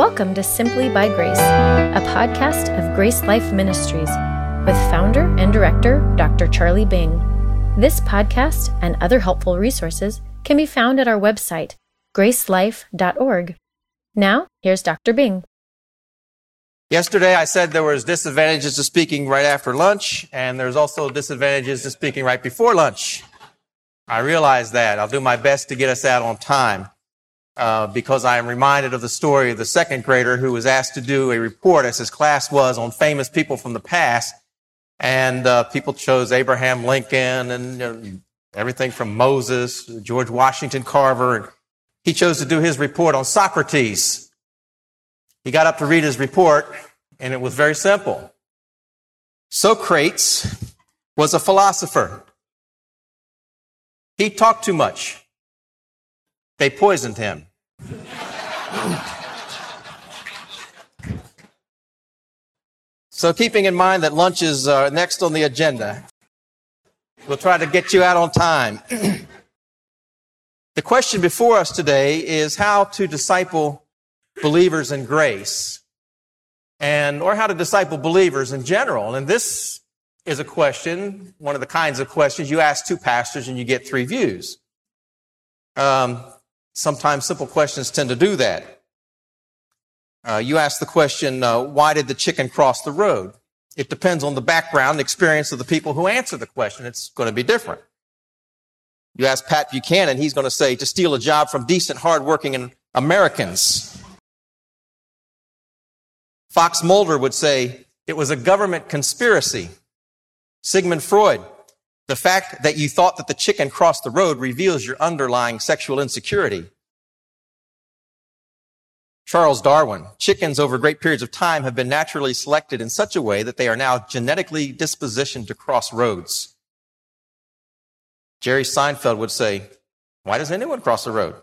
Welcome to Simply by Grace, a podcast of Grace Life Ministries with founder and director Dr. Charlie Bing. This podcast and other helpful resources can be found at our website, gracelife.org. Now, here's Dr. Bing. Yesterday, I said there was disadvantages to speaking right after lunch, and there's also disadvantages to speaking right before lunch. I realize that. I'll do my best to get us out on time uh, because I am reminded of the story of the second grader who was asked to do a report, as his class was, on famous people from the past. And uh, people chose Abraham Lincoln and you know, everything from Moses, George Washington Carver. He chose to do his report on Socrates. He got up to read his report, and it was very simple. Socrates was a philosopher. He talked too much. They poisoned him. So, keeping in mind that lunch is uh, next on the agenda, we'll try to get you out on time. the question before us today is how to disciple believers in grace and or how to disciple believers in general. And this is a question one of the kinds of questions you ask two pastors and you get three views. Um, sometimes simple questions tend to do that uh, you ask the question uh, why did the chicken cross the road it depends on the background and experience of the people who answer the question it's going to be different you ask pat buchanan he's going to say to steal a job from decent hardworking americans Fox Mulder would say it was a government conspiracy. Sigmund Freud, the fact that you thought that the chicken crossed the road reveals your underlying sexual insecurity. Charles Darwin, chickens over great periods of time have been naturally selected in such a way that they are now genetically dispositioned to cross roads. Jerry Seinfeld would say, why does anyone cross the road?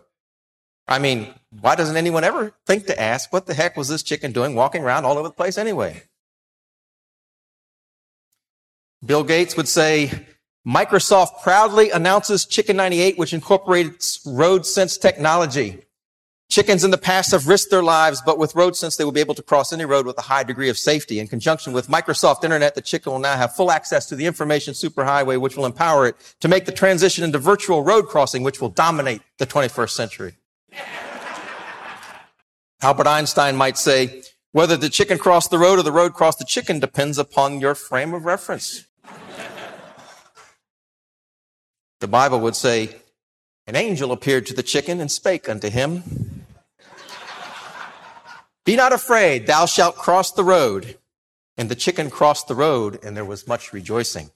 I mean, why doesn't anyone ever think to ask, what the heck was this chicken doing walking around all over the place anyway? Bill Gates would say, Microsoft proudly announces Chicken 98, which incorporates road sense technology. Chickens in the past have risked their lives, but with RoadSense, they will be able to cross any road with a high degree of safety. In conjunction with Microsoft Internet, the chicken will now have full access to the information superhighway, which will empower it to make the transition into virtual road crossing, which will dominate the 21st century. Albert Einstein might say, whether the chicken crossed the road or the road crossed the chicken depends upon your frame of reference. the Bible would say, an angel appeared to the chicken and spake unto him, Be not afraid, thou shalt cross the road. And the chicken crossed the road, and there was much rejoicing.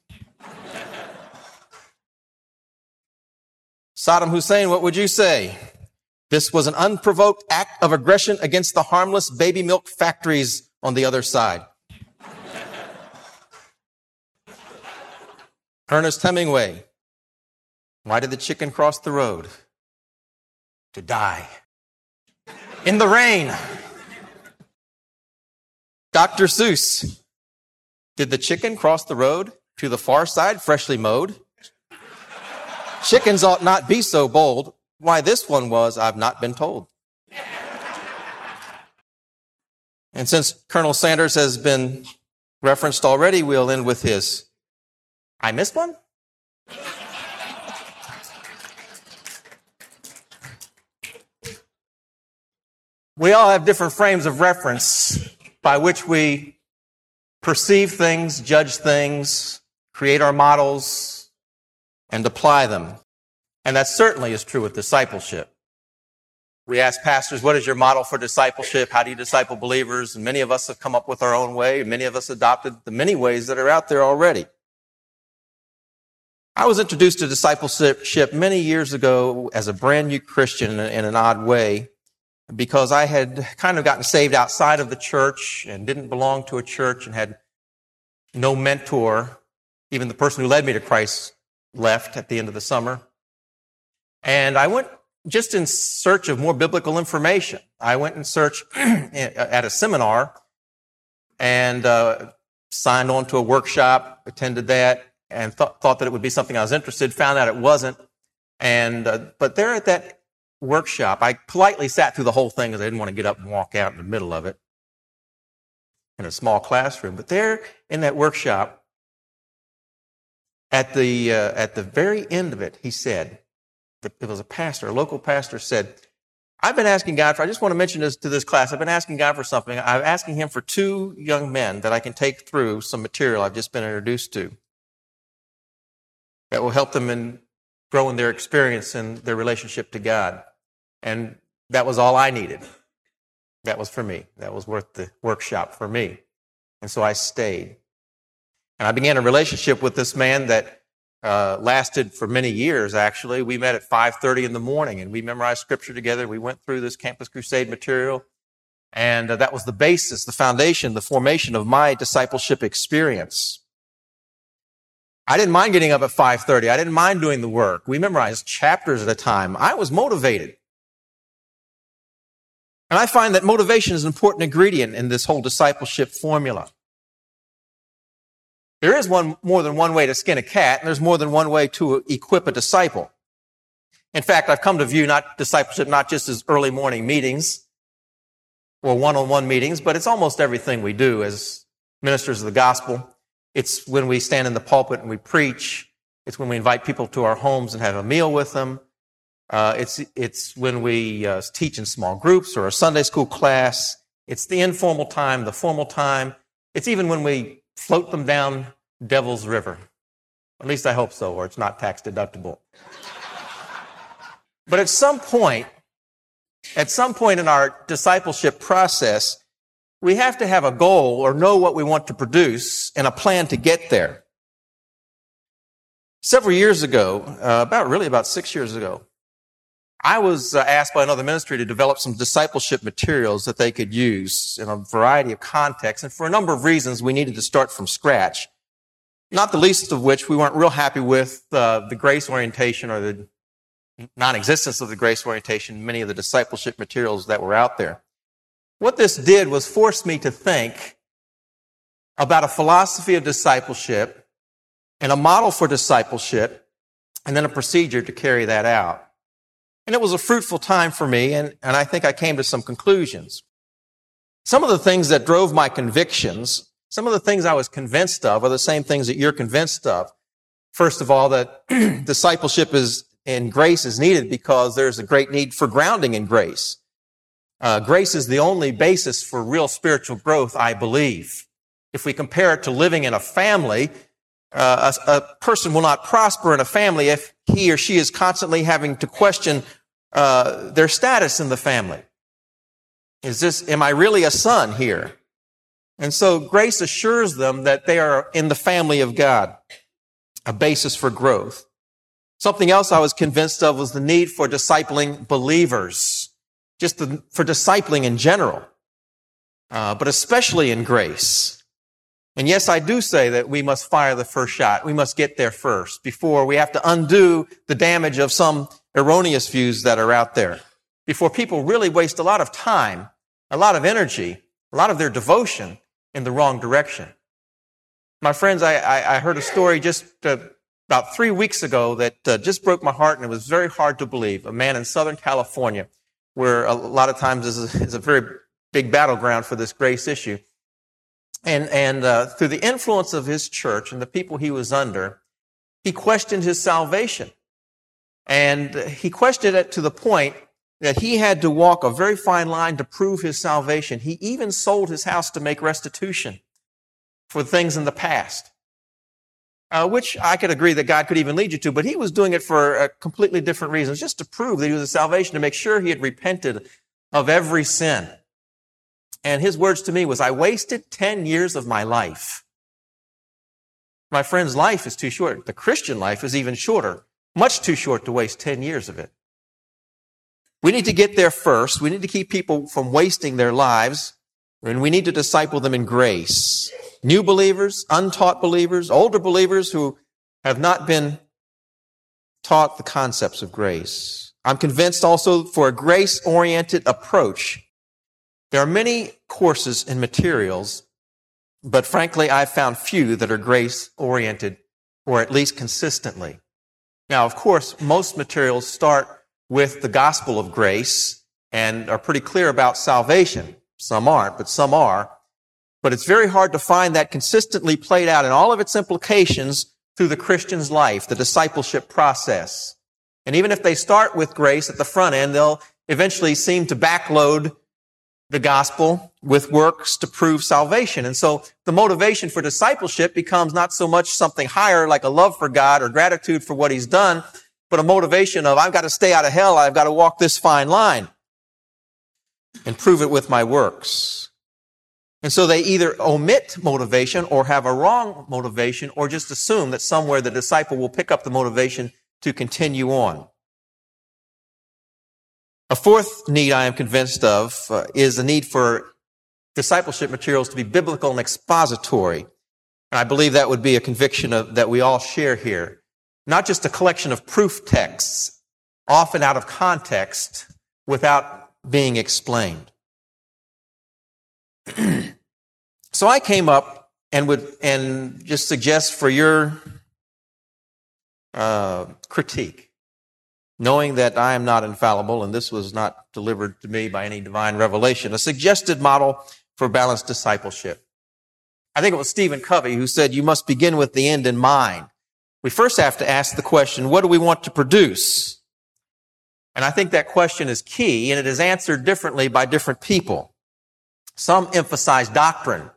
Saddam Hussein, what would you say? This was an unprovoked act of aggression against the harmless baby milk factories on the other side. Ernest Hemingway. Why did the chicken cross the road? To die. In the rain. Dr. Seuss. Did the chicken cross the road to the far side, freshly mowed? Chickens ought not be so bold. Why this one was, I've not been told. and since Colonel Sanders has been referenced already, we'll end with his. I missed one? We all have different frames of reference by which we perceive things, judge things, create our models, and apply them. And that certainly is true with discipleship. We ask pastors, what is your model for discipleship? How do you disciple believers? And many of us have come up with our own way. Many of us adopted the many ways that are out there already. I was introduced to discipleship many years ago as a brand new Christian in an odd way because I had kind of gotten saved outside of the church and didn't belong to a church and had no mentor. Even the person who led me to Christ left at the end of the summer. And I went just in search of more biblical information. I went in search at a seminar and uh, signed on to a workshop, attended that, and th- thought that it would be something I was interested. Found out it wasn't. And uh, but there at that workshop. I politely sat through the whole thing because I didn't want to get up and walk out in the middle of it in a small classroom. But there in that workshop, at the, uh, at the very end of it, he said, it was a pastor, a local pastor said, I've been asking God for, I just want to mention this to this class. I've been asking God for something. I'm asking Him for two young men that I can take through some material I've just been introduced to that will help them in growing their experience and their relationship to God. And that was all I needed. That was for me. That was worth the workshop for me. And so I stayed. And I began a relationship with this man that uh, lasted for many years, actually. We met at 5.30 in the morning and we memorized scripture together. We went through this Campus Crusade material. And uh, that was the basis, the foundation, the formation of my discipleship experience. I didn't mind getting up at 5.30. I didn't mind doing the work. We memorized chapters at a time. I was motivated. And I find that motivation is an important ingredient in this whole discipleship formula. There is one, more than one way to skin a cat, and there's more than one way to equip a disciple. In fact, I've come to view not discipleship not just as early morning meetings or one-on-one meetings, but it's almost everything we do as ministers of the gospel. It's when we stand in the pulpit and we preach. It's when we invite people to our homes and have a meal with them. Uh, it's, it's when we uh, teach in small groups or a Sunday school class. It's the informal time, the formal time. It's even when we float them down Devil's River. At least I hope so, or it's not tax deductible. but at some point, at some point in our discipleship process, we have to have a goal or know what we want to produce and a plan to get there. Several years ago, uh, about really about six years ago, I was uh, asked by another ministry to develop some discipleship materials that they could use in a variety of contexts. And for a number of reasons, we needed to start from scratch. Not the least of which we weren't real happy with uh, the grace orientation or the non-existence of the grace orientation, many of the discipleship materials that were out there. What this did was force me to think about a philosophy of discipleship and a model for discipleship and then a procedure to carry that out. And it was a fruitful time for me, and, and I think I came to some conclusions. Some of the things that drove my convictions, some of the things I was convinced of, are the same things that you're convinced of. First of all, that discipleship is in grace is needed because there's a great need for grounding in grace. Uh, grace is the only basis for real spiritual growth, I believe. If we compare it to living in a family, uh, a, a, person will not prosper in a family if he or she is constantly having to question uh, their status in the family. Is this, am I really a son here? And so grace assures them that they are in the family of God, a basis for growth. Something else I was convinced of was the need for discipling believers just the, for discipling in general, uh, but especially in grace. And yes, I do say that we must fire the first shot. We must get there first before we have to undo the damage of some erroneous views that are out there. Before people really waste a lot of time, a lot of energy, a lot of their devotion in the wrong direction. My friends, I, I, I heard a story just uh, about three weeks ago that uh, just broke my heart and it was very hard to believe. A man in Southern California where a lot of times is a, is a very big battleground for this grace issue. And, and uh, through the influence of his church and the people he was under, he questioned his salvation. And he questioned it to the point that he had to walk a very fine line to prove his salvation. He even sold his house to make restitution for things in the past uh, which I could agree that God could even lead you to, but he was doing it for completely different reasons, just to prove that he was a salvation, to make sure he had repented of every sin. And his words to me was, I wasted 10 years of my life. My friend's life is too short. The Christian life is even shorter, much too short to waste 10 years of it. We need to get there first. We need to keep people from wasting their lives, and we need to disciple them in grace new believers, untaught believers, older believers who have not been taught the concepts of grace. I'm convinced also for a grace oriented approach. There are many courses and materials, but frankly, I've found few that are grace oriented or at least consistently. Now, of course, most materials start with the gospel of grace and are pretty clear about salvation. Some aren't, but some are. But it's very hard to find that consistently played out in all of its implications through the Christian's life, the discipleship process. And even if they start with grace at the front end, they'll eventually seem to backload the gospel with works to prove salvation. And so the motivation for discipleship becomes not so much something higher like a love for God or gratitude for what he's done, but a motivation of I've got to stay out of hell. I've got to walk this fine line and prove it with my works. And so they either omit motivation or have a wrong motivation or just assume that somewhere the disciple will pick up the motivation to continue on. A fourth need I am convinced of uh, is the need for discipleship materials to be biblical and expository. And I believe that would be a conviction of, that we all share here. Not just a collection of proof texts, often out of context, without being explained. so I came up and would and just suggest for your uh, critique, knowing that I am not infallible and this was not delivered to me by any divine revelation, a suggested model for balanced discipleship. I think it was Stephen Covey who said you must begin with the end in mind. We first have to ask the question, what do we want to produce? And I think that question is key and it is answered differently by different people. Some emphasize doctrine.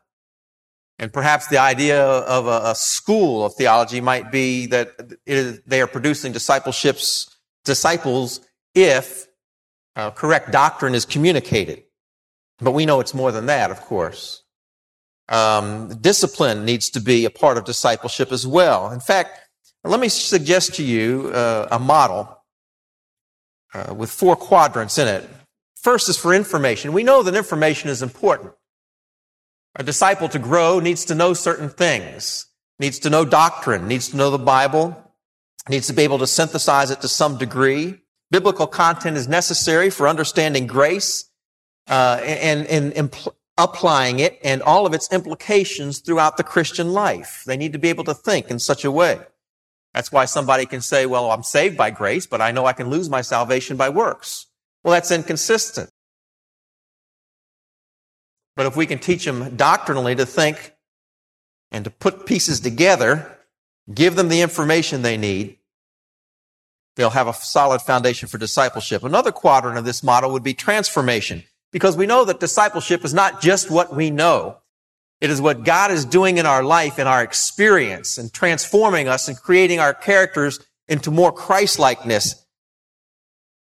And perhaps the idea of a, school of theology might be that they are producing discipleships, disciples if uh, correct doctrine is communicated. But we know it's more than that, of course. Um, discipline needs to be a part of discipleship as well. In fact, let me suggest to you uh, a model uh, with four quadrants in it. First is for information. We know that information is important. A disciple to grow needs to know certain things, needs to know doctrine, needs to know the Bible, needs to be able to synthesize it to some degree. Biblical content is necessary for understanding grace uh, and, and, and applying it and all of its implications throughout the Christian life. They need to be able to think in such a way. That's why somebody can say, well, I'm saved by grace, but I know I can lose my salvation by works. Well, that's inconsistent. But if we can teach them doctrinally to think and to put pieces together, give them the information they need, they'll have a solid foundation for discipleship. Another quadrant of this model would be transformation, because we know that discipleship is not just what we know. It is what God is doing in our life, in our experience, and transforming us and creating our characters into more Christ-likeness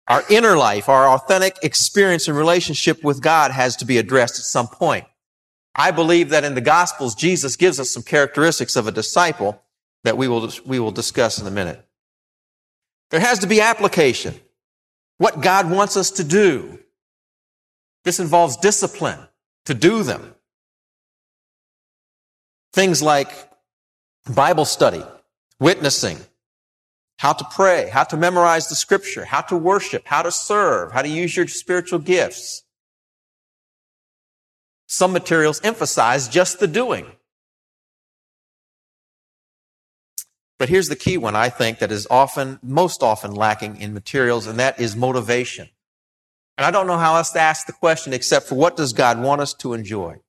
our inner life, our authentic experience and relationship with God has to be addressed at some point. I believe that in the Gospels, Jesus gives us some characteristics of a disciple that we will, we will discuss in a minute. There has to be application. What God wants us to do. This involves discipline to do them. Things like Bible study, witnessing, how to pray, how to memorize the scripture, how to worship, how to serve, how to use your spiritual gifts. Some materials emphasize just the doing. But here's the key one I think that is often, most often lacking in materials, and that is motivation. And I don't know how else to ask the question except for what does God want us to enjoy?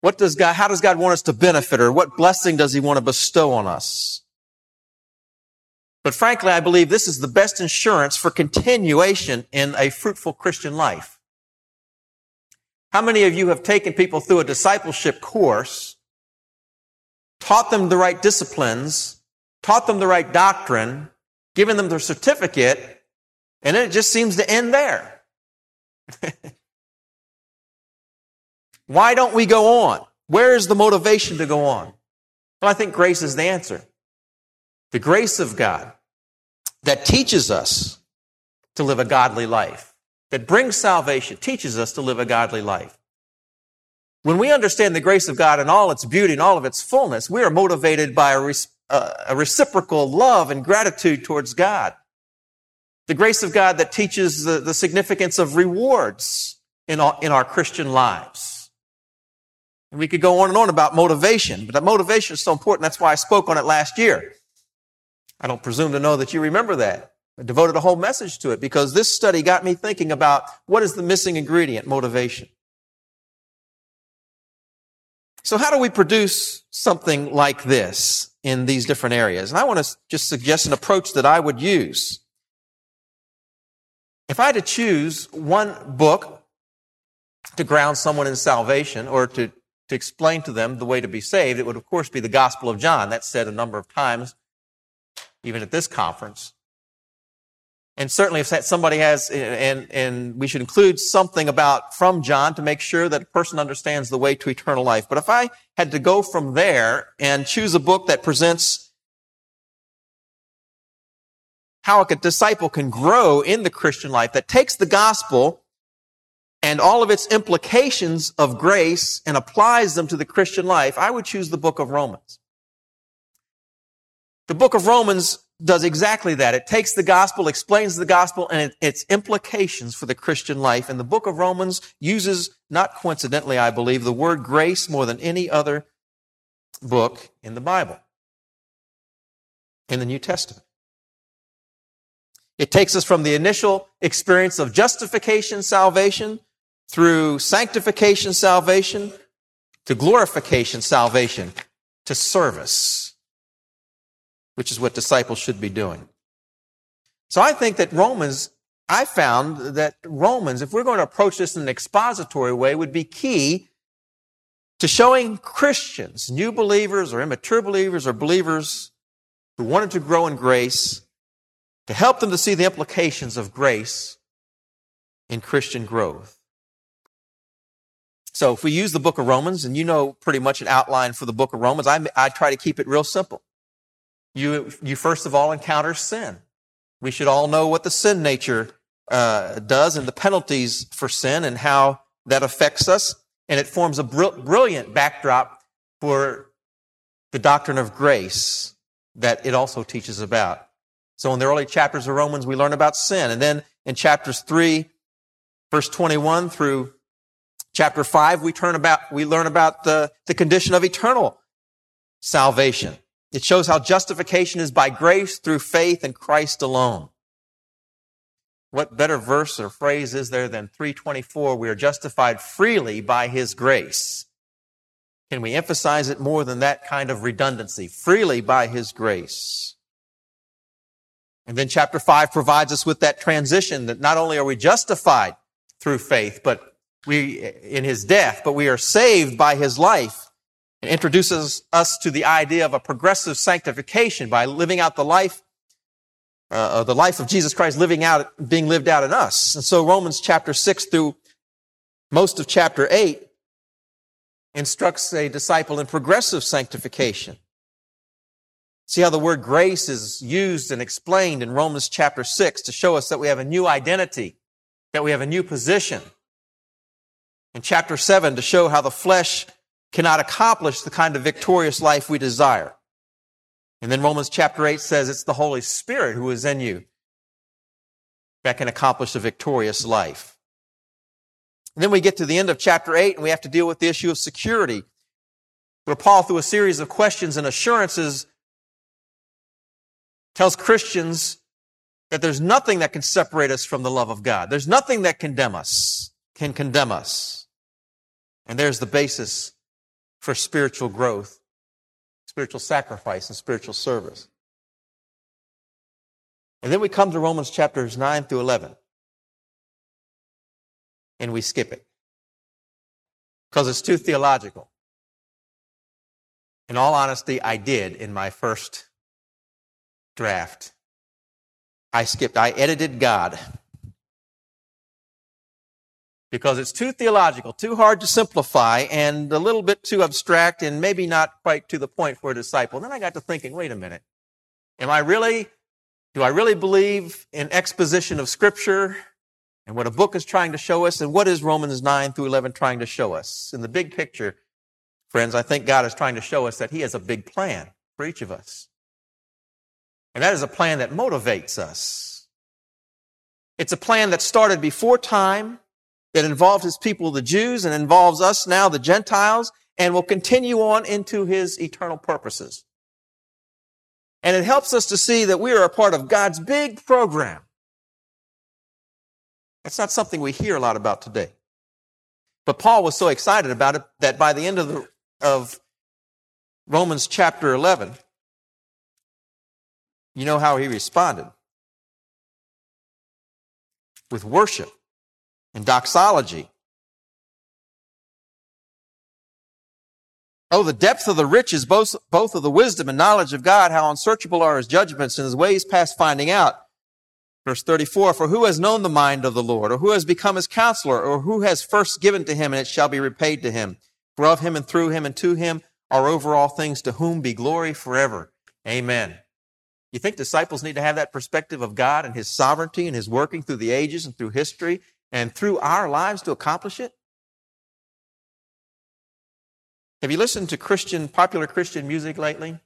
What does God, how does God want us to benefit or what blessing does he want to bestow on us? But frankly, I believe this is the best insurance for continuation in a fruitful Christian life. How many of you have taken people through a discipleship course, taught them the right disciplines, taught them the right doctrine, given them their certificate, and then it just seems to end there? Why don't we go on? Where is the motivation to go on? Well, I think grace is the answer the grace of God that teaches us to live a godly life, that brings salvation, teaches us to live a godly life. When we understand the grace of God in all its beauty and all of its fullness, we are motivated by a, uh, a reciprocal love and gratitude towards God. The grace of God that teaches the, the significance of rewards in, all, in our Christian lives. And we could go on and on about motivation, but that motivation is so important. That's why I spoke on it last year. I don't presume to know that you remember that. I devoted a whole message to it because this study got me thinking about what is the missing ingredient, motivation. So how do we produce something like this in these different areas? And I want to just suggest an approach that I would use. If I had to choose one book to ground someone in salvation or to, to explain to them the way to be saved, it would of course be the Gospel of John. That's said a number of times, even at this conference. And certainly if somebody has, and, and we should include something about from John to make sure that a person understands the way to eternal life. But if I had to go from there and choose a book that presents how a disciple can grow in the Christian life, that takes the gospel and all of its implications of grace and applies them to the Christian life, I would choose the book of Romans. The book of Romans does exactly that. It takes the gospel, explains the gospel and its implications for the Christian life. And the book of Romans uses, not coincidentally, I believe, the word grace more than any other book in the Bible, in the New Testament. It takes us from the initial experience of justification, salvation, through sanctification, salvation, to glorification, salvation, to service which is what disciples should be doing. So I think that Romans, I found that Romans, if we're going to approach this in an expository way, would be key to showing Christians, new believers or immature believers or believers who wanted to grow in grace, to help them to see the implications of grace in Christian growth. So if we use the book of Romans, and you know pretty much an outline for the book of Romans, I, I try to keep it real simple you, you first of all encounter sin. We should all know what the sin nature uh, does and the penalties for sin and how that affects us. And it forms a br- brilliant backdrop for the doctrine of grace that it also teaches about. So in the early chapters of Romans, we learn about sin. And then in chapters 3, verse 21 through chapter 5, we, turn about, we learn about the, the condition of eternal salvation. It shows how justification is by grace through faith in Christ alone. What better verse or phrase is there than 324? We are justified freely by his grace. Can we emphasize it more than that kind of redundancy? Freely by his grace. And then chapter 5 provides us with that transition that not only are we justified through faith, but we, in his death, but we are saved by his life and introduces us to the idea of a progressive sanctification by living out the life, uh, the life of Jesus Christ living out, being lived out in us. And so Romans chapter 6 through most of chapter 8 instructs a disciple in progressive sanctification. See how the word grace is used and explained in Romans chapter 6 to show us that we have a new identity, that we have a new position. In chapter 7 to show how the flesh cannot accomplish the kind of victorious life we desire. And then Romans chapter 8 says it's the Holy Spirit who is in you that can accomplish a victorious life. And then we get to the end of chapter 8 and we have to deal with the issue of security, where Paul, through a series of questions and assurances, tells Christians that there's nothing that can separate us from the love of God. There's nothing that condemn us, can condemn us. And there's the basis for spiritual growth, spiritual sacrifice, and spiritual service. And then we come to Romans chapters 9 through 11. And we skip it. Because it's too theological. In all honesty, I did in my first draft. I skipped, I edited God because it's too theological, too hard to simplify, and a little bit too abstract, and maybe not quite to the point for a disciple. then I got to thinking, wait a minute. Am I really, do I really believe in exposition of Scripture and what a book is trying to show us? And what is Romans 9 through 11 trying to show us? In the big picture, friends, I think God is trying to show us that He has a big plan for each of us. And that is a plan that motivates us. It's a plan that started before time that involved his people, the Jews, and involves us now, the Gentiles, and will continue on into his eternal purposes. And it helps us to see that we are a part of God's big program. That's not something we hear a lot about today. But Paul was so excited about it that by the end of, the, of Romans chapter 11, you know how he responded? With worship and doxology. Oh, the depth of the riches, both, both of the wisdom and knowledge of God, how unsearchable are his judgments and his ways past finding out. Verse 34, for who has known the mind of the Lord, or who has become his counselor, or who has first given to him, and it shall be repaid to him? For of him and through him and to him are over all things, to whom be glory forever. Amen. You think disciples need to have that perspective of God and his sovereignty and his working through the ages and through history and through our lives to accomplish it? Have you listened to Christian, popular Christian music lately?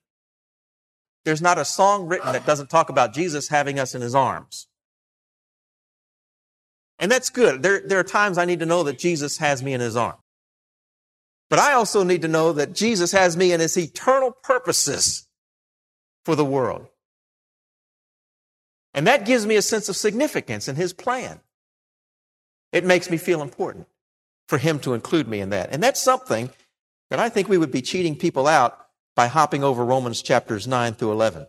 There's not a song written that doesn't talk about Jesus having us in his arms. And that's good. There, there are times I need to know that Jesus has me in his arms. But I also need to know that Jesus has me in his eternal purposes for the world. And that gives me a sense of significance in his plan. It makes me feel important for him to include me in that. And that's something that I think we would be cheating people out by hopping over Romans chapters 9 through 11.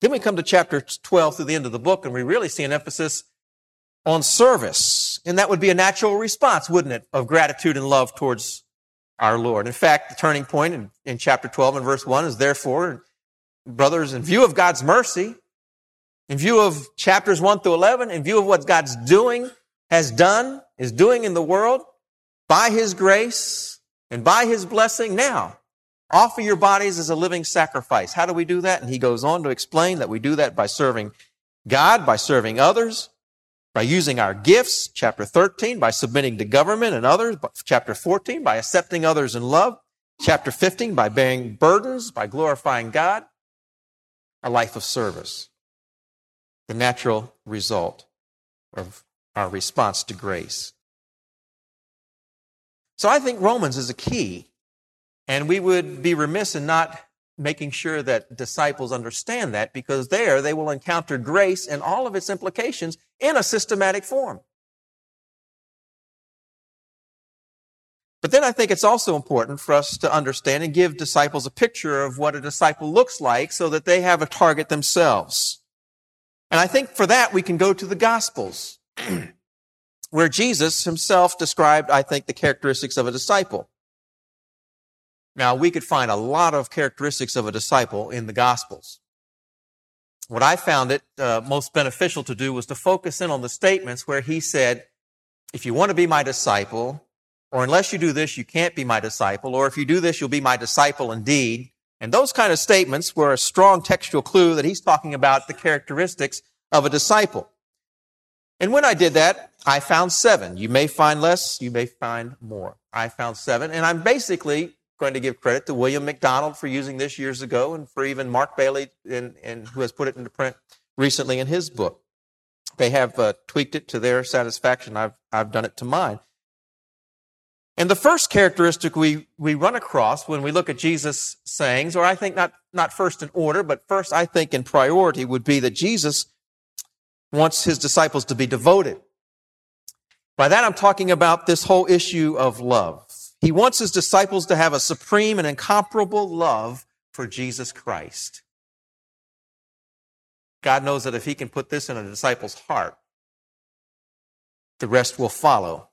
Then we come to chapter 12 through the end of the book, and we really see an emphasis on service. And that would be a natural response, wouldn't it, of gratitude and love towards our Lord. In fact, the turning point in, in chapter 12 and verse 1 is therefore, brothers, in view of God's mercy, in view of chapters 1 through 11, in view of what God's doing, has done, is doing in the world, by His grace and by His blessing, now Offer your bodies as a living sacrifice. How do we do that? And he goes on to explain that we do that by serving God, by serving others, by using our gifts, chapter 13, by submitting to government and others, chapter 14, by accepting others in love, chapter 15, by bearing burdens, by glorifying God, a life of service. The natural result of our response to grace. So I think Romans is a key and we would be remiss in not making sure that disciples understand that because there they will encounter grace and all of its implications in a systematic form. But then I think it's also important for us to understand and give disciples a picture of what a disciple looks like so that they have a target themselves. And I think for that we can go to the Gospels, where Jesus himself described, I think, the characteristics of a disciple. Now, we could find a lot of characteristics of a disciple in the Gospels. What I found it uh, most beneficial to do was to focus in on the statements where he said, if you want to be my disciple, or unless you do this, you can't be my disciple, or if you do this, you'll be my disciple indeed. And those kind of statements were a strong textual clue that he's talking about the characteristics of a disciple. And when I did that, I found seven. You may find less, you may find more. I found seven, and I'm basically going to give credit to William MacDonald for using this years ago and for even Mark Bailey, in, in, who has put it into print recently in his book. They have uh, tweaked it to their satisfaction. I've, I've done it to mine. And the first characteristic we, we run across when we look at Jesus' sayings, or I think not, not first in order, but first I think in priority, would be that Jesus wants his disciples to be devoted. By that I'm talking about this whole issue of love. He wants his disciples to have a supreme and incomparable love for Jesus Christ. God knows that if he can put this in a disciple's heart, the rest will follow.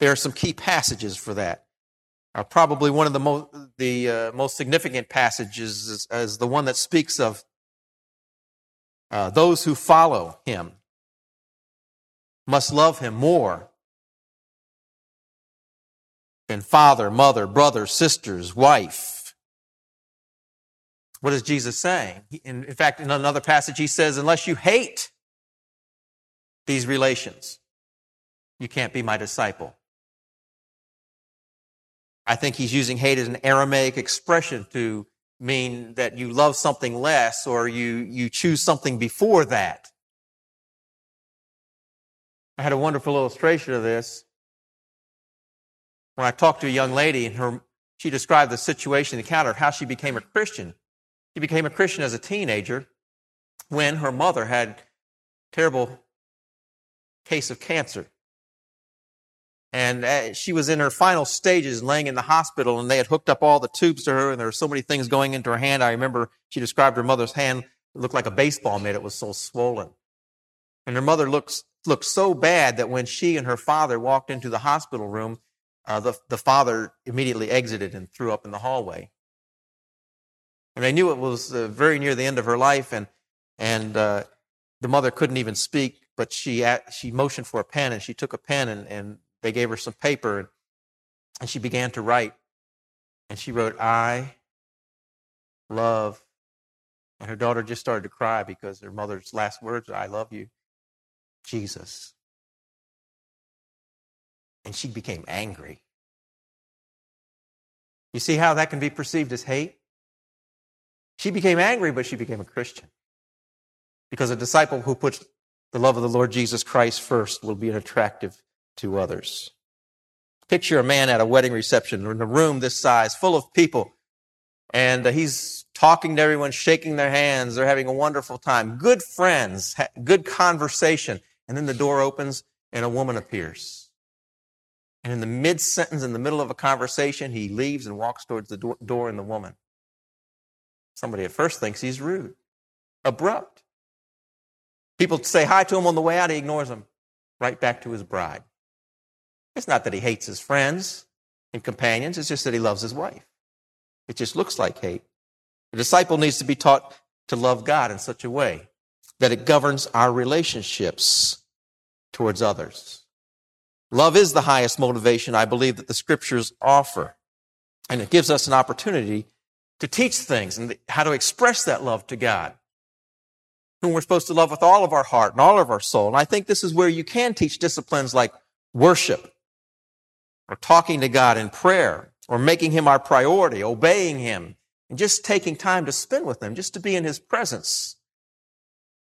There are some key passages for that. Uh, probably one of the, mo- the uh, most significant passages is, is, the one that speaks of uh, those who follow him must love him more than father, mother, brother, sisters, wife. What is Jesus saying? In, in fact, in another passage, he says, unless you hate these relations, you can't be my disciple. I think he's using hate as an Aramaic expression to mean that you love something less or you, you choose something before that. I had a wonderful illustration of this when I talked to a young lady and her, she described the situation, the encounter, how she became a Christian. She became a Christian as a teenager when her mother had terrible case of cancer. And uh, she was in her final stages, laying in the hospital, and they had hooked up all the tubes to her, and there were so many things going into her hand. I remember she described her mother's hand looked like a baseball mitt; it was so swollen. And her mother looked, looked so bad that when she and her father walked into the hospital room, uh, the, the father immediately exited and threw up in the hallway. And they knew it was uh, very near the end of her life, and, and uh, the mother couldn't even speak, but she, she motioned for a pen, and she took a pen, and, and they gave her some paper, and, she began to write. And she wrote, I love. And her daughter just started to cry because her mother's last words are, I love you, Jesus. And she became angry. You see how that can be perceived as hate? She became angry, but she became a Christian. Because a disciple who puts the love of the Lord Jesus Christ first will be an attractive to others. Picture a man at a wedding reception in a room this size, full of people, and uh, he's talking to everyone, shaking their hands. They're having a wonderful time. Good friends, good conversation. And then the door opens and a woman appears. And in the mid sentence, in the middle of a conversation, he leaves and walks towards the door and the woman. Somebody at first thinks he's rude, abrupt. People say hi to him on the way out, he ignores them. Right back to his bride. It's not that he hates his friends and companions, it's just that he loves his wife. It just looks like hate. The disciple needs to be taught to love God in such a way that it governs our relationships towards others. Love is the highest motivation I believe that the scriptures offer. And it gives us an opportunity to teach things and how to express that love to God, whom we're supposed to love with all of our heart and all of our soul. And I think this is where you can teach disciplines like worship or talking to God in prayer or making Him our priority, obeying Him, and just taking time to spend with Him, just to be in His presence.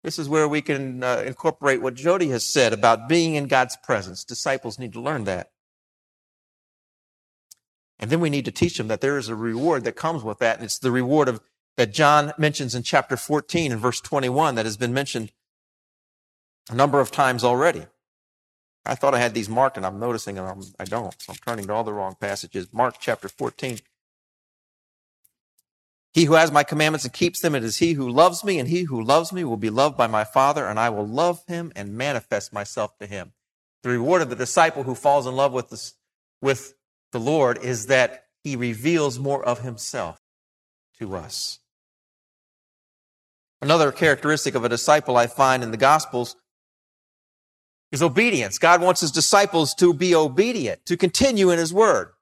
This is where we can uh, incorporate what Jody has said about being in God's presence. Disciples need to learn that. And then we need to teach them that there is a reward that comes with that. And it's the reward of that John mentions in chapter 14 and verse 21 that has been mentioned a number of times already. I thought I had these marked and I'm noticing them. I don't. So I'm turning to all the wrong passages. Mark chapter 14. He who has my commandments and keeps them, it is he who loves me, and he who loves me will be loved by my Father, and I will love him and manifest myself to him. The reward of the disciple who falls in love with, the with the Lord is that he reveals more of himself to us. Another characteristic of a disciple I find in the Gospels is obedience. God wants his disciples to be obedient, to continue in his word.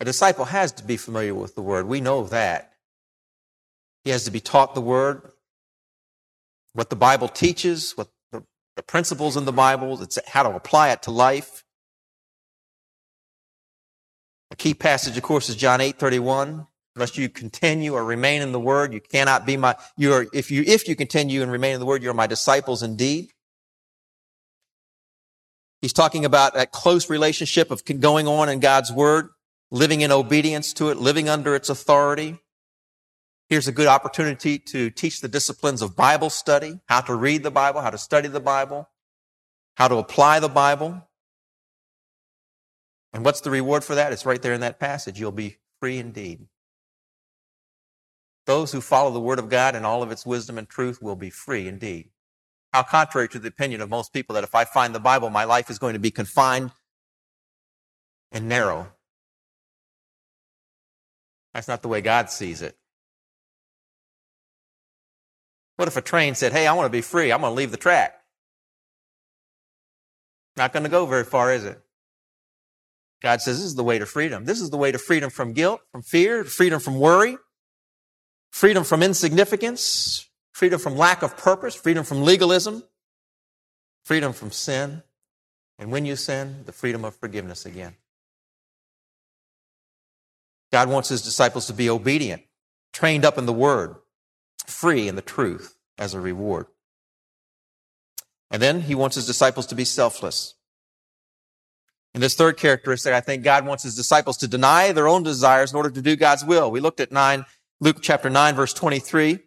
A disciple has to be familiar with the word. We know that. He has to be taught the word, what the Bible teaches, what the, the principles in the Bible, it's how to apply it to life. A key passage, of course, is John 8 31. Unless you continue or remain in the word, you cannot be my, you are, if you, if you continue and remain in the word, you're my disciples indeed. He's talking about that close relationship of going on in God's word, living in obedience to it, living under its authority. Here's a good opportunity to teach the disciplines of Bible study, how to read the Bible, how to study the Bible, how to apply the Bible. And what's the reward for that? It's right there in that passage. You'll be free indeed. Those who follow the Word of God and all of its wisdom and truth will be free indeed. How contrary to the opinion of most people that if I find the Bible, my life is going to be confined and narrow. That's not the way God sees it. What if a train said, Hey, I want to be free. I'm going to leave the track? Not going to go very far, is it? God says this is the way to freedom. This is the way to freedom from guilt, from fear, freedom from worry, freedom from insignificance, freedom from lack of purpose, freedom from legalism, freedom from sin, and when you sin, the freedom of forgiveness again. God wants his disciples to be obedient, trained up in the word, free in the truth as a reward. And then he wants his disciples to be selfless. In this third characteristic, I think God wants his disciples to deny their own desires in order to do God's will. We looked at 9, Luke chapter 9, verse 23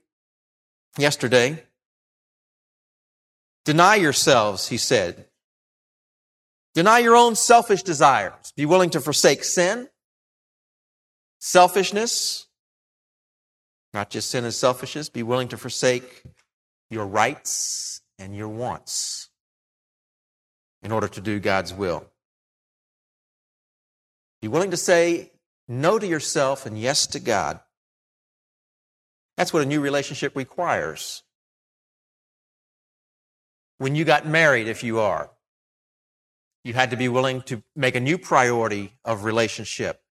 yesterday. Deny yourselves, he said. Deny your own selfish desires. Be willing to forsake sin, selfishness, not just sin and selfishness. Be willing to forsake your rights and your wants in order to do God's will. Be willing to say no to yourself and yes to God. That's what a new relationship requires. When you got married, if you are, you had to be willing to make a new priority of relationship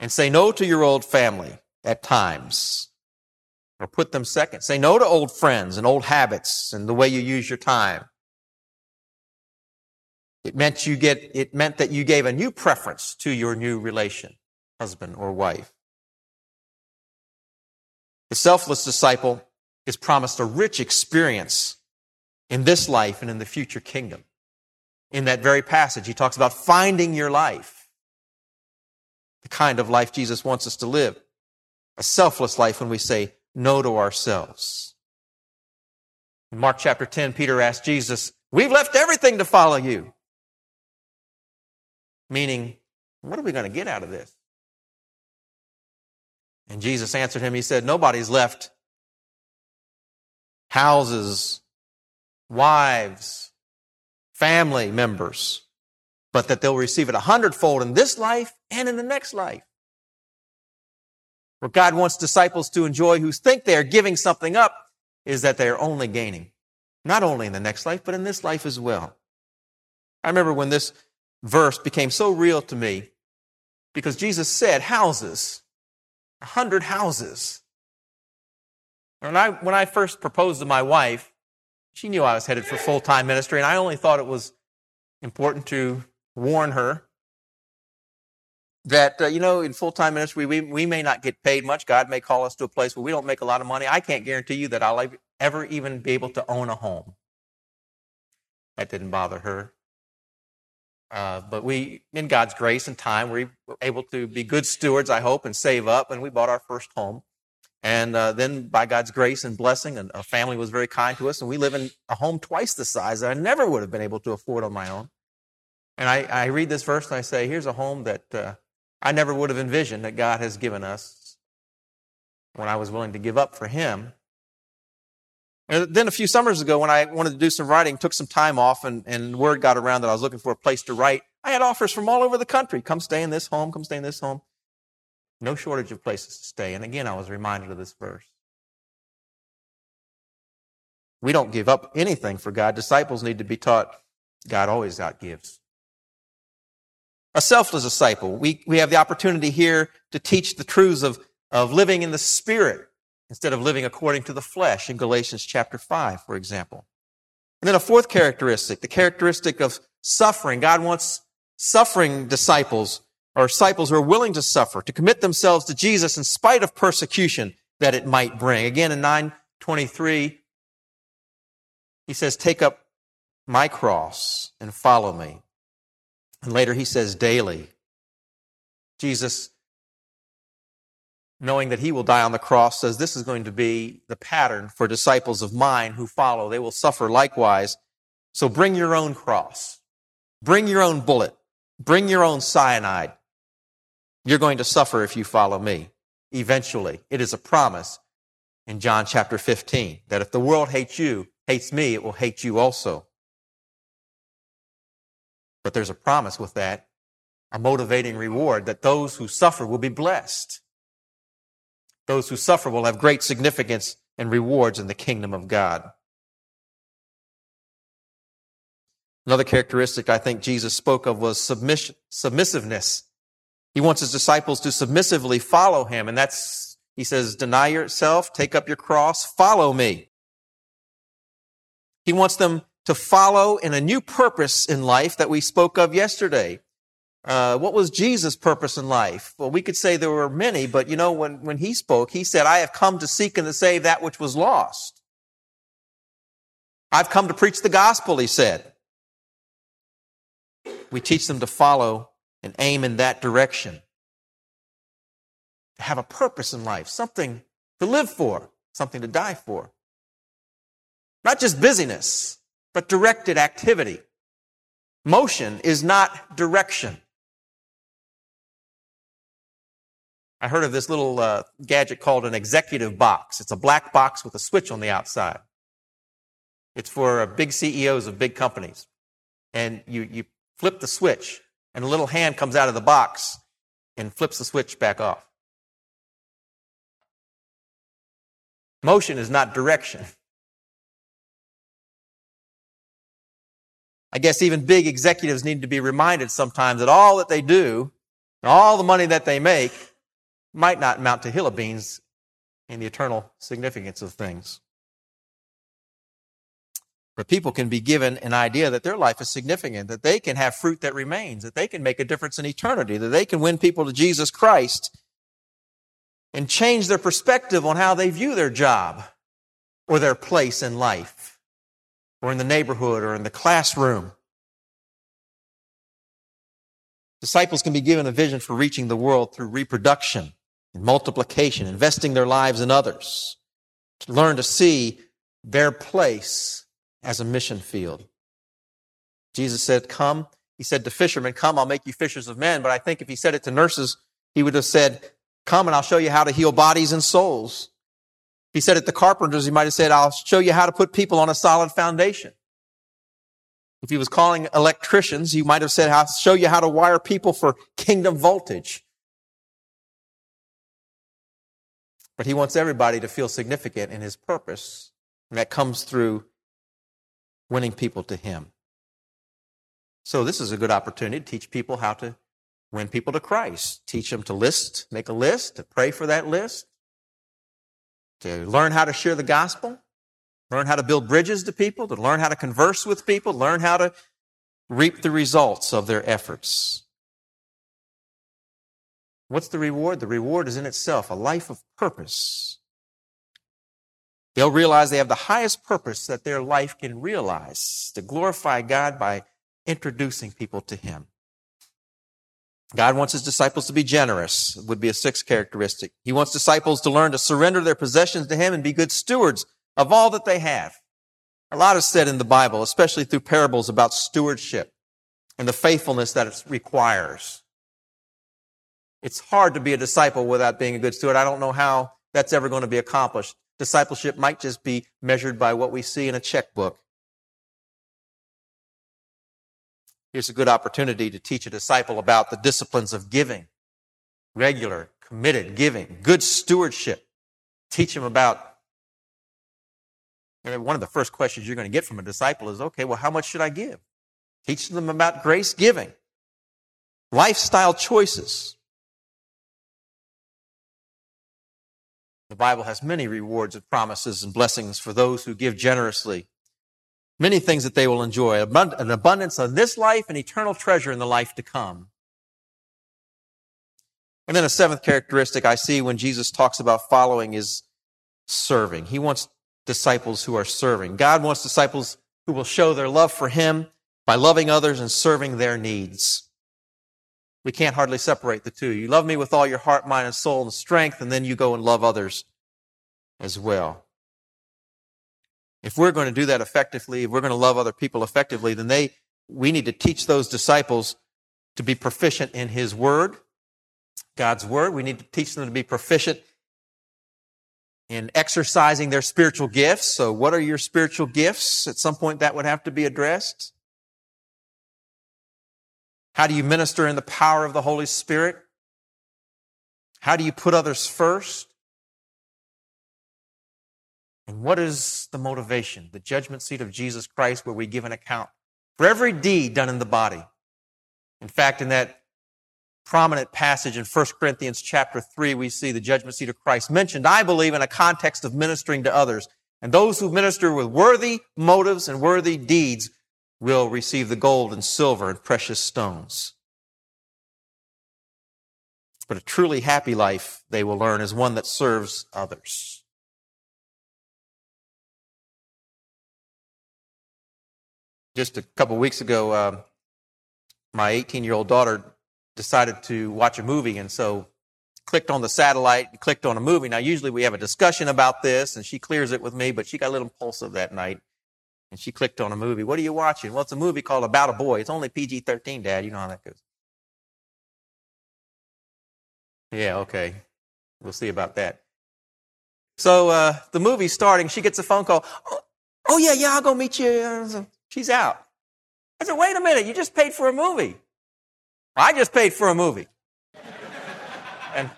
and say no to your old family at times or put them second. Say no to old friends and old habits and the way you use your time. It meant you get, it meant that you gave a new preference to your new relation, husband or wife. The selfless disciple is promised a rich experience in this life and in the future kingdom. In that very passage, he talks about finding your life, the kind of life Jesus wants us to live. A selfless life when we say no to ourselves. In Mark chapter 10, Peter asked Jesus, We've left everything to follow you. Meaning, what are we going to get out of this? And Jesus answered him, He said, Nobody's left houses, wives, family members, but that they'll receive it a hundredfold in this life and in the next life. What God wants disciples to enjoy who think they are giving something up is that they are only gaining, not only in the next life, but in this life as well. I remember when this verse became so real to me because Jesus said houses, a hundred houses. When I, when I first proposed to my wife, she knew I was headed for full time ministry, and I only thought it was important to warn her that, uh, you know, in full time ministry, we, we may not get paid much. God may call us to a place where we don't make a lot of money. I can't guarantee you that I'll ever even be able to own a home. That didn't bother her. Uh, but we, in God's grace and time, we were able to be good stewards, I hope, and save up, and we bought our first home. And uh, then, by God's grace and blessing, and a family was very kind to us, and we live in a home twice the size that I never would have been able to afford on my own. And I, I read this verse and I say, here's a home that uh, I never would have envisioned that God has given us when I was willing to give up for Him and then a few summers ago, when I wanted to do some writing, took some time off, and, and word got around that I was looking for a place to write. I had offers from all over the country. Come stay in this home, come stay in this home. No shortage of places to stay. And again, I was reminded of this verse. We don't give up anything for God. Disciples need to be taught God always out gives. A selfless disciple. We, we have the opportunity here to teach the truths of, of living in the Spirit instead of living according to the flesh in Galatians chapter 5, for example. And then a fourth characteristic, the characteristic of suffering. God wants suffering disciples or disciples who are willing to suffer, to commit themselves to Jesus in spite of persecution that it might bring. Again, in 923, he says, Take up my cross and follow me. And later he says, Daily. Jesus knowing that he will die on the cross, says this is going to be the pattern for disciples of mine who follow. They will suffer likewise. So bring your own cross. Bring your own bullet. Bring your own cyanide. You're going to suffer if you follow me. Eventually. It is a promise in John chapter 15 that if the world hates you, hates me, it will hate you also. But there's a promise with that, a motivating reward that those who suffer will be blessed. Those who suffer will have great significance and rewards in the kingdom of God. Another characteristic I think Jesus spoke of was submission, submissiveness. He wants his disciples to submissively follow him. And that's, he says, deny yourself, take up your cross, follow me. He wants them to follow in a new purpose in life that we spoke of yesterday. Uh, what was Jesus' purpose in life? Well, we could say there were many, but you know, when, when he spoke, he said, I have come to seek and to save that which was lost. I've come to preach the gospel, he said. we teach them to follow and aim in that direction. To have a purpose in life, something to live for, something to die for. Not just busyness, but directed activity. Motion is not direction. I heard of this little uh, gadget called an executive box. It's a black box with a switch on the outside. It's for uh, big CEOs of big companies. And you, you flip the switch, and a little hand comes out of the box and flips the switch back off. Motion is not direction. I guess even big executives need to be reminded sometimes that all that they do, and all the money that they make, might not amount to hill of beans in the eternal significance of things. But people can be given an idea that their life is significant, that they can have fruit that remains, that they can make a difference in eternity, that they can win people to Jesus Christ and change their perspective on how they view their job or their place in life or in the neighborhood or in the classroom. Disciples can be given a vision for reaching the world through reproduction multiplication, investing their lives in others, to learn to see their place as a mission field. Jesus said, Come. He said to fishermen, Come, I'll make you fishers of men. But I think if he said it to nurses, he would have said, Come and I'll show you how to heal bodies and souls. If he said it to carpenters, he might have said, I'll show you how to put people on a solid foundation. If he was calling electricians, he might have said, I'll show you how to wire people for kingdom voltage. But he wants everybody to feel significant in his purpose, and that comes through winning people to Him. So, this is a good opportunity to teach people how to win people to Christ. Teach them to list, make a list, to pray for that list, to learn how to share the gospel, learn how to build bridges to people, to learn how to converse with people, learn how to reap the results of their efforts. What's the reward? The reward is in itself a life of purpose They'll realize they have the highest purpose that their life can realize to glorify God by introducing people to Him. God wants His disciples to be generous, would be a sixth characteristic. He wants disciples to learn to surrender their possessions to Him and be good stewards of all that they have. A lot is said in the Bible, especially through parables about stewardship and the faithfulness that it requires. It's hard to be a disciple without being a good steward. I don't know how that's ever going to be accomplished. Discipleship might just be measured by what we see in a checkbook. Here's a good opportunity to teach a disciple about the disciplines of giving, regular, committed giving, good stewardship. Teach them about one of the first questions you're going to get from a disciple is okay, well, how much should I give? Teach them about grace giving, lifestyle choices. The Bible has many rewards and promises and blessings for those who give generously. Many things that they will enjoy, an abundance of this life and eternal treasure in the life to come. And then a seventh characteristic I see when Jesus talks about following is serving. He wants disciples who are serving. God wants disciples who will show their love for Him by loving others and serving their needs. We can't hardly separate the two. You love me with all your heart, mind, and soul and strength, and then you go and love others as well. If we're going to do that effectively, if we're going to love other people effectively, then they, we need to teach those disciples to be proficient in His Word, God's Word. We need to teach them to be proficient in exercising their spiritual gifts. So, what are your spiritual gifts? At some point, that would have to be addressed. How do you minister in the power of the Holy Spirit? How do you put others first? And what is the motivation? The judgment seat of Jesus Christ, where we give an account for every deed done in the body. In fact, in that prominent passage in 1 Corinthians chapter 3, we see the judgment seat of Christ mentioned, I believe, in a context of ministering to others. And those who minister with worthy motives and worthy deeds will receive the gold and silver and precious stones. But a truly happy life, they will learn, is one that serves others. Just a couple weeks ago, uh, my 18 year old daughter decided to watch a movie, and so clicked on the satellite and clicked on a movie. Now, usually we have a discussion about this, and she clears it with me, but she got a little impulsive that night, and she clicked on a movie. What are you watching? Well, it's a movie called About a Boy. It's only PG 13, Dad. You know how that goes. Yeah, okay. We'll see about that. So uh, the movie's starting. She gets a phone call. Oh, oh, yeah, yeah, I'll go meet you. She's out. I said, wait a minute, you just paid for a movie. I just paid for a movie. and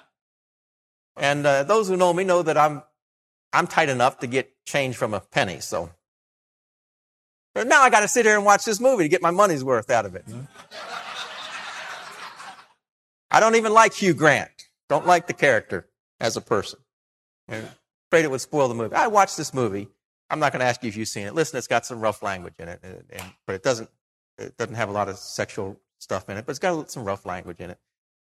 and uh, those who know me know that I'm I'm tight enough to get change from a penny. So but now I got to sit here and watch this movie to get my money's worth out of it. I don't even like Hugh Grant. Don't like the character as a person. And afraid it would spoil the movie. I watched this movie. I'm not going to ask you if you've seen it. Listen, it's got some rough language in it, and, and, but it doesn't it doesn't have a lot of sexual stuff in it, but it's got some rough language in it.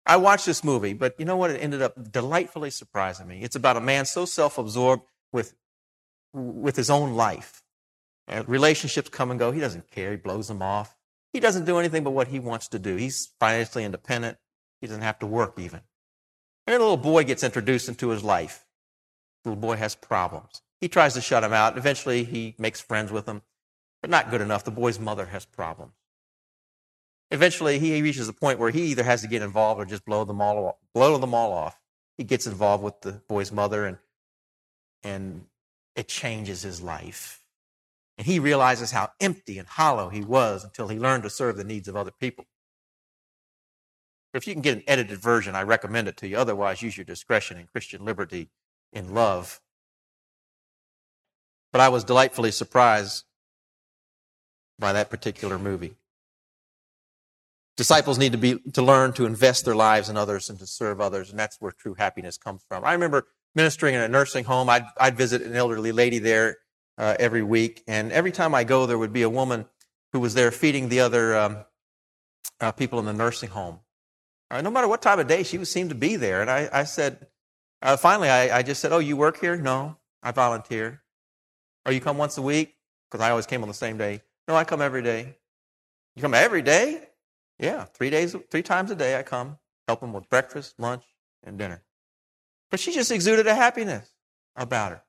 I watched this movie, but you know what? It ended up delightfully surprising me. It's about a man so self-absorbed with with his own life. Relationships come and go. He doesn't care. He blows them off. He doesn't do anything but what he wants to do. He's financially independent. He doesn't have to work even. And a little boy gets introduced into his life. The little boy has problems. He tries to shut him out. Eventually, he makes friends with him, but not good enough. The boy's mother has problems. Eventually, he reaches a point where he either has to get involved or just blow them all, blow them all off. He gets involved with the boy's mother, and, and it changes his life. And he realizes how empty and hollow he was until he learned to serve the needs of other people. If you can get an edited version, I recommend it to you. Otherwise, use your discretion in Christian liberty in love. But I was delightfully surprised by that particular movie. Disciples need to be to learn to invest their lives in others and to serve others, and that's where true happiness comes from. I remember ministering in a nursing home. I'd, I'd visit an elderly lady there uh, every week, and every time I go, there would be a woman who was there feeding the other um, uh, people in the nursing home. Uh, no matter what time of day, she would seem to be there. And I, I said, uh, finally, I, I, just said, Oh, you work here? No, I volunteer. Oh, you come once a week? Because I always came on the same day. No, I come every day. You come every day? Yeah, three days, three times a day I come, help them with breakfast, lunch, and dinner. But she just exuded a happiness about her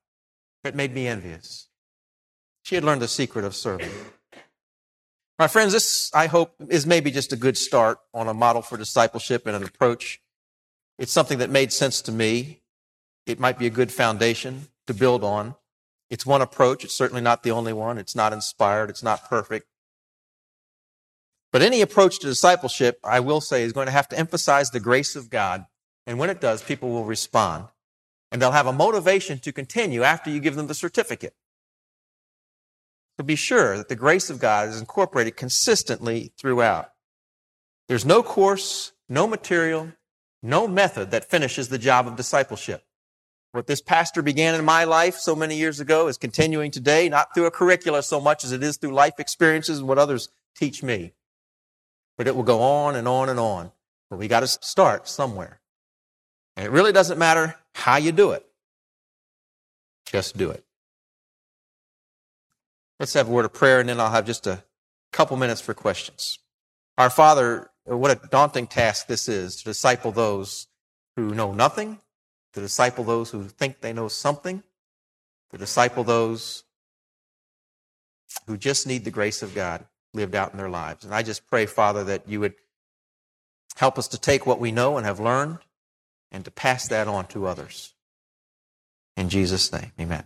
that made me envious. She had learned the secret of serving. My friends, this, I hope, is maybe just a good start on a model for discipleship and an approach. It's something that made sense to me. It might be a good foundation to build on. It's one approach. It's certainly not the only one. It's not inspired. It's not perfect. But any approach to discipleship, I will say, is going to have to emphasize the grace of God. And when it does, people will respond. And they'll have a motivation to continue after you give them the certificate to be sure that the grace of God is incorporated consistently throughout. There's no course, no material, no method that finishes the job of discipleship. What this pastor began in my life so many years ago is continuing today, not through a curricula so much as it is through life experiences and what others teach me. But it will go on and on and on. But we got to start somewhere. And it really doesn't matter how you do it. Just do it. Let's have a word of prayer, and then I'll have just a couple minutes for questions. Our Father, what a daunting task this is to disciple those who know nothing, to disciple those who think they know something, to disciple those who just need the grace of God lived out in their lives. And I just pray, Father, that you would help us to take what we know and have learned and to pass that on to others. In Jesus' name, amen.